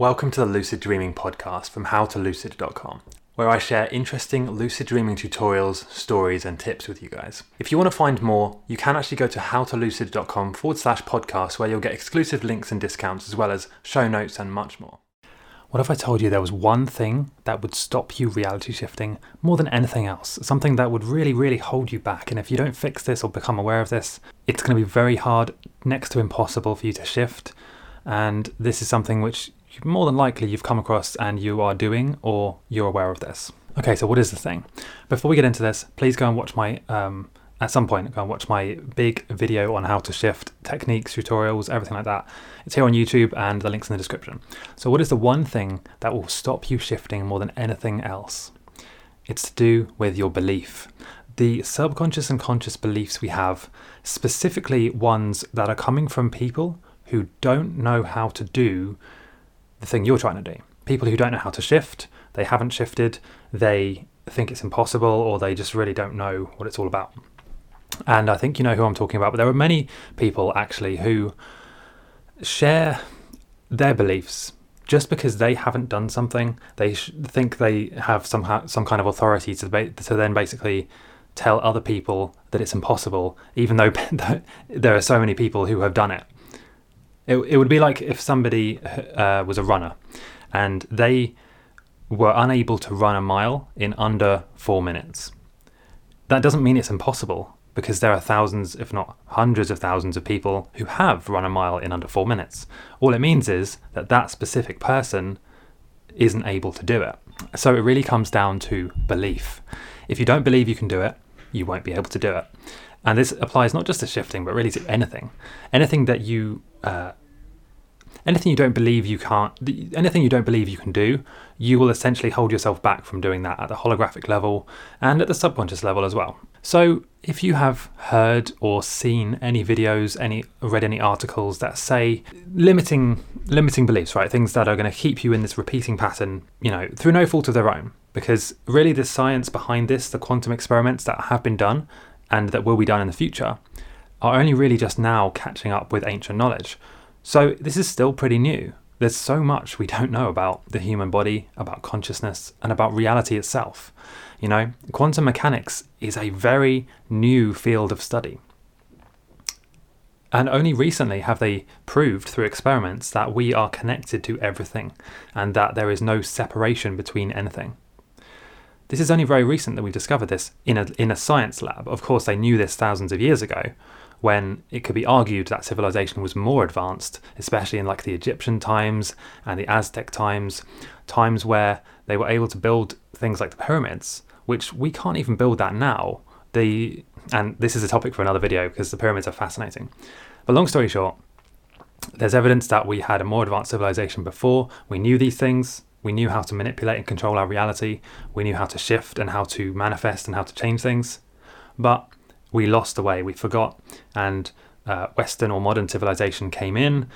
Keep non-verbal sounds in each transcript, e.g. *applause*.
Welcome to the Lucid Dreaming podcast from howtolucid.com, where I share interesting lucid dreaming tutorials, stories, and tips with you guys. If you want to find more, you can actually go to howtolucid.com forward slash podcast, where you'll get exclusive links and discounts, as well as show notes and much more. What if I told you there was one thing that would stop you reality shifting more than anything else? Something that would really, really hold you back. And if you don't fix this or become aware of this, it's going to be very hard, next to impossible, for you to shift. And this is something which more than likely you've come across and you are doing or you're aware of this. Okay, so what is the thing? Before we get into this, please go and watch my, um, at some point, go and watch my big video on how to shift techniques, tutorials, everything like that. It's here on YouTube and the link's in the description. So, what is the one thing that will stop you shifting more than anything else? It's to do with your belief. The subconscious and conscious beliefs we have, specifically ones that are coming from people who don't know how to do the thing you're trying to do. People who don't know how to shift, they haven't shifted, they think it's impossible, or they just really don't know what it's all about. And I think you know who I'm talking about, but there are many people actually who share their beliefs just because they haven't done something. They sh- think they have some ha- some kind of authority to ba- to then basically tell other people that it's impossible, even though *laughs* there are so many people who have done it. It, it would be like if somebody uh, was a runner and they were unable to run a mile in under four minutes. That doesn't mean it's impossible because there are thousands, if not hundreds of thousands, of people who have run a mile in under four minutes. All it means is that that specific person isn't able to do it. So it really comes down to belief. If you don't believe you can do it, you won't be able to do it. And this applies not just to shifting, but really to anything. Anything that you uh, anything you don't believe you can't anything you don't believe you can do you will essentially hold yourself back from doing that at the holographic level and at the subconscious level as well. So if you have heard or seen any videos any read any articles that say limiting limiting beliefs right things that are going to keep you in this repeating pattern you know through no fault of their own because really the science behind this the quantum experiments that have been done and that will be done in the future are only really just now catching up with ancient knowledge so this is still pretty new. There's so much we don't know about the human body, about consciousness, and about reality itself. You know, quantum mechanics is a very new field of study. And only recently have they proved through experiments that we are connected to everything and that there is no separation between anything. This is only very recent that we discovered this in a, in a science lab. Of course, they knew this thousands of years ago, when it could be argued that civilization was more advanced, especially in like the Egyptian times and the Aztec times, times where they were able to build things like the pyramids, which we can't even build that now. The and this is a topic for another video because the pyramids are fascinating. But long story short, there's evidence that we had a more advanced civilization before. We knew these things. We knew how to manipulate and control our reality. We knew how to shift and how to manifest and how to change things. But we lost the way, we forgot, and uh, Western or modern civilization came in.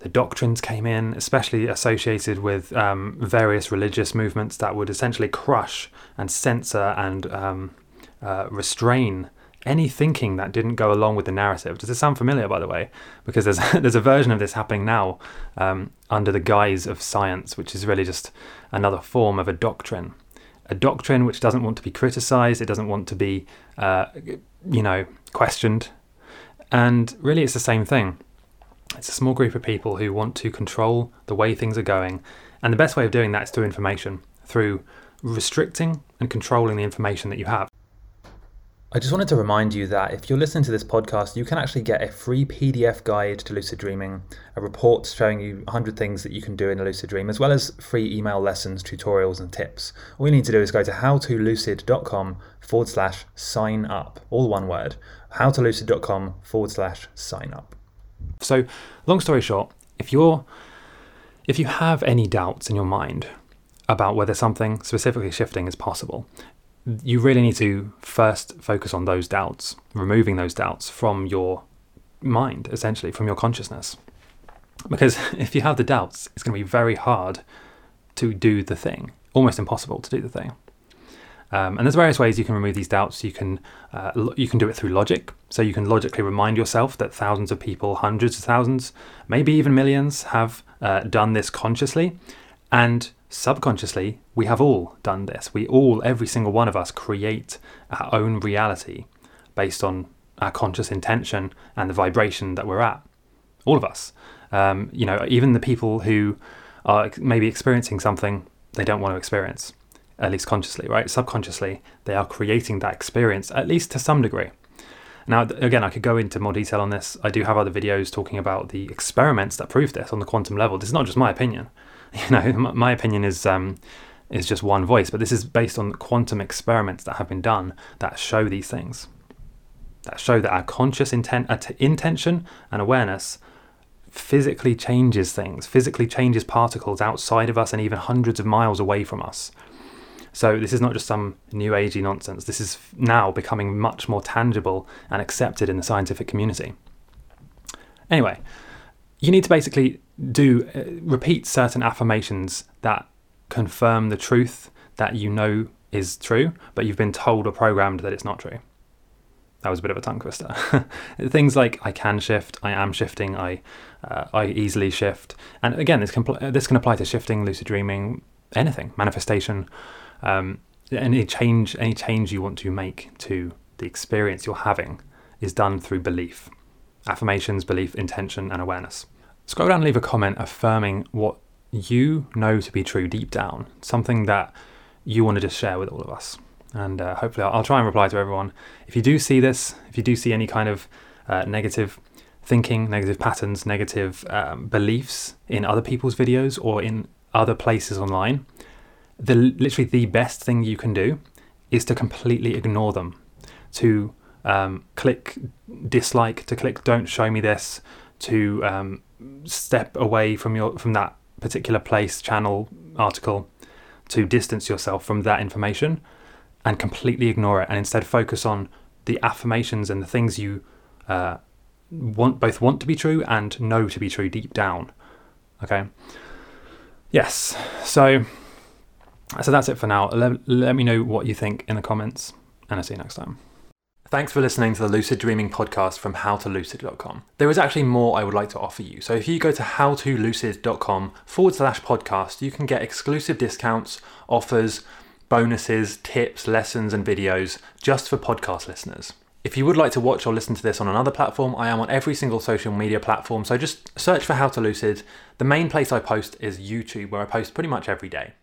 The doctrines came in, especially associated with um, various religious movements that would essentially crush and censor and um, uh, restrain any thinking that didn't go along with the narrative. Does this sound familiar, by the way? Because there's *laughs* there's a version of this happening now um, under the guise of science, which is really just another form of a doctrine, a doctrine which doesn't want to be criticized. It doesn't want to be uh, you know, questioned. And really, it's the same thing. It's a small group of people who want to control the way things are going. And the best way of doing that is through information, through restricting and controlling the information that you have. I just wanted to remind you that if you're listening to this podcast, you can actually get a free PDF guide to lucid dreaming, a report showing you 100 things that you can do in a lucid dream, as well as free email lessons, tutorials, and tips. All you need to do is go to howtolucid.com forward slash sign up, all one word, howtolucid.com forward slash sign up. So, long story short, if you're if you have any doubts in your mind about whether something specifically shifting is possible, you really need to first focus on those doubts, removing those doubts from your mind, essentially, from your consciousness. Because *laughs* if you have the doubts, it's going to be very hard to do the thing, almost impossible to do the thing. Um, and there's various ways you can remove these doubts. You can uh, lo- you can do it through logic. So you can logically remind yourself that thousands of people, hundreds of thousands, maybe even millions, have uh, done this consciously, and subconsciously we have all done this. We all, every single one of us, create our own reality based on our conscious intention and the vibration that we're at. All of us. Um, you know, even the people who are maybe experiencing something they don't want to experience at least consciously, right? Subconsciously, they are creating that experience, at least to some degree. Now, again, I could go into more detail on this. I do have other videos talking about the experiments that prove this on the quantum level. This is not just my opinion. *laughs* You know, my opinion is um, is just one voice, but this is based on quantum experiments that have been done that show these things, that show that our conscious intent, intention, and awareness physically changes things, physically changes particles outside of us and even hundreds of miles away from us. So this is not just some new agey nonsense. This is now becoming much more tangible and accepted in the scientific community. Anyway, you need to basically do uh, repeat certain affirmations that confirm the truth that you know is true, but you've been told or programmed that it's not true. That was a bit of a tongue twister. *laughs* Things like I can shift, I am shifting, I uh, I easily shift, and again, this can this can apply to shifting, lucid dreaming, anything, manifestation, um, any change, any change you want to make to the experience you're having is done through belief, affirmations, belief, intention, and awareness. Scroll down and leave a comment affirming what you know to be true deep down, something that you want to just share with all of us. And uh, hopefully, I'll, I'll, try and reply to everyone. If you do see this, if you do see any kind of uh, negative thinking, negative patterns, negative um, beliefs in other people's videos or in other places online, the literally the best thing you can do is to completely ignore them, to um, click dislike, to click don't show me this, to um, step away from your from that particular place, channel, article, to distance yourself from that information, and completely ignore it, and instead focus on the affirmations and the things you uh, want both want to be true and know to be true deep down. Okay. Yes. So so that's it for now. Let, let me know what you think in the comments, and I'll see you next time. Thanks for listening to the Lucid Dreaming podcast from howtolucid.com. There is actually more I would like to offer you. So if you go to howtolucid.com forward slash podcast, you can get exclusive discounts, offers, bonuses, tips, lessons, and videos just for podcast listeners. If you would like to watch or listen to this on another platform, I am on every single social media platform. So just search for How to Lucid. The main place I post is YouTube, where I post pretty much every day.